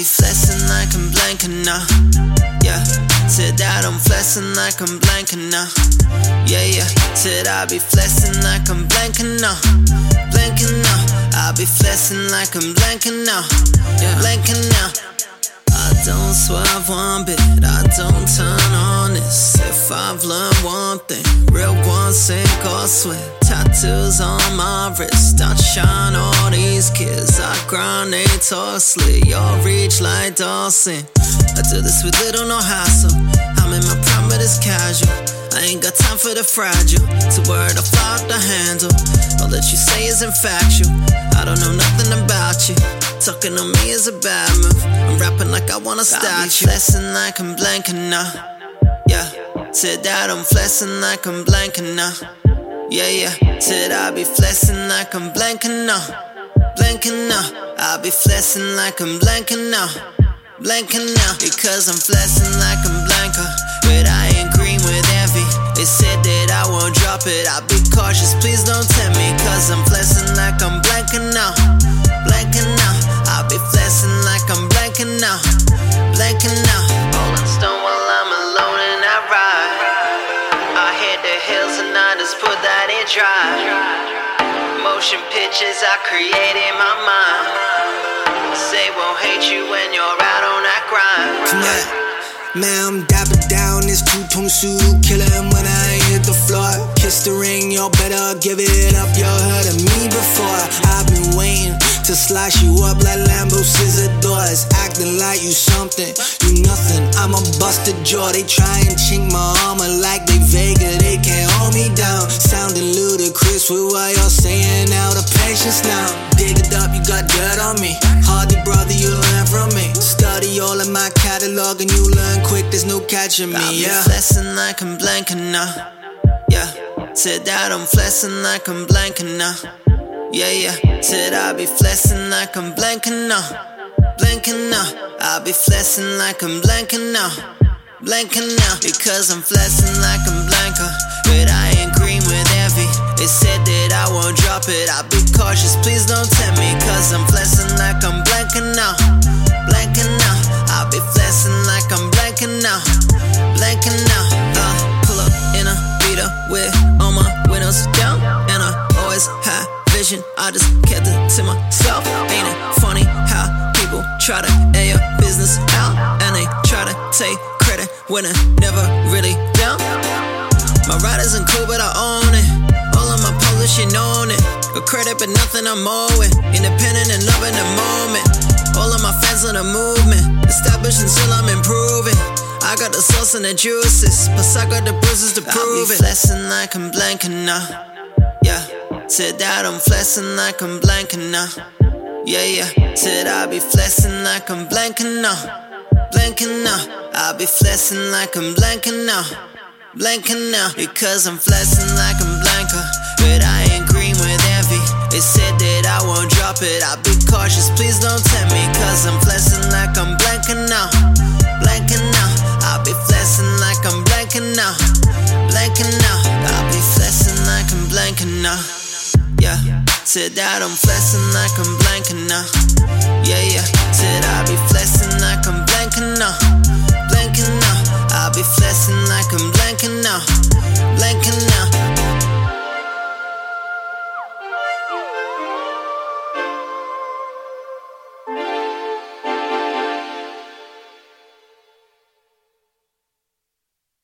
Be flexing like I'm Blanka now. Yeah, said that I'm flexing like I'm Blanka now. Yeah, yeah, said I'll be flexing like I'm Blanka now. Blanka now. I'll be flexing like I'm Blanka now. Blanka now. I don't swerve one bit, I don't turn on this. I've learned one thing, real ones sink or swim. Tattoos on my wrist, I shine all these kids. I grind they tossly, y'all reach like Dawson. I do this with little no hassle. I'm in my prime, but it's casual. I ain't got time for the fragile. To word I fly off the handle. All that you say isn't factual. I don't know nothing about you. Talking on me is a bad move. I'm rapping like I wanna start you. Flexing like I'm Blanka now. Said that I'm flexing like I'm Blanka now. Yeah, yeah. Said I be flexing like I'm Blanka now. Blanka now. I be flexing like I'm Blanka now. Blanka now. Because I'm flexing like I'm Blanka. But I ain't green with envy. They said that I won't drop it. I'll be cautious. Please don't just put that in drive. Motion pictures I create in my mind. Say won't hate you when you're out on that grind. Tonight, man, I'm dapping down this two-tone suit, killing when I hit the floor. Kiss the ring, y'all better give it up. Y'all heard of me before. I've been waiting to slice you up like Lambo scissor doors, acting like you something, you nothing. I'm a busted jaw. They try and chink my armor like they Vega. They can't hold me down. Sounding ludicrous with what y'all saying now. The patience now. Dig it up, you got dirt on me. Hardy brother, you learn from me. Study all of my catalog and you learn quick. There's no catching me. be Yeah. flexing like I'm Blanka now. Yeah. Said that I'm flexing like I'm Blanka now. Yeah, yeah. Said I'll be flexing like I'm Blanka now. Blanka now. I'll be flexing like I'm Blanka now. Blanka now. Because I'm flexing like I'm Blanka. But I ain't green with envy. They said that I won't drop it. I'll be cautious. Please don't vision. I just kept it to myself. Ain't it funny how people try to air your business out? And they try to take credit when I never really down. My ride isn't cool, but I own it. All of my publishing on it. Got credit, but nothing I'm owing. Independent and loving the moment. All of my fans on the movement. Established until I'm improving. I got the sauce and the juices. Plus, I got the bruises to prove it. Flexing like I'm Blanka now. Said that I'm flexing like I'm Blanka now. Yeah, yeah. Said I'll be flexing like I'm Blanka now. Blanka now. I'll be flexing like I'm Blanka now. Blanka now. Because I'm flexing like I'm Blanka. But I ain't green with envy. They said that I won't drop it. I'll be Said that I'm flexing like I'm Blanka now. Yeah, yeah. Said I be flexing like I'm Blanka now.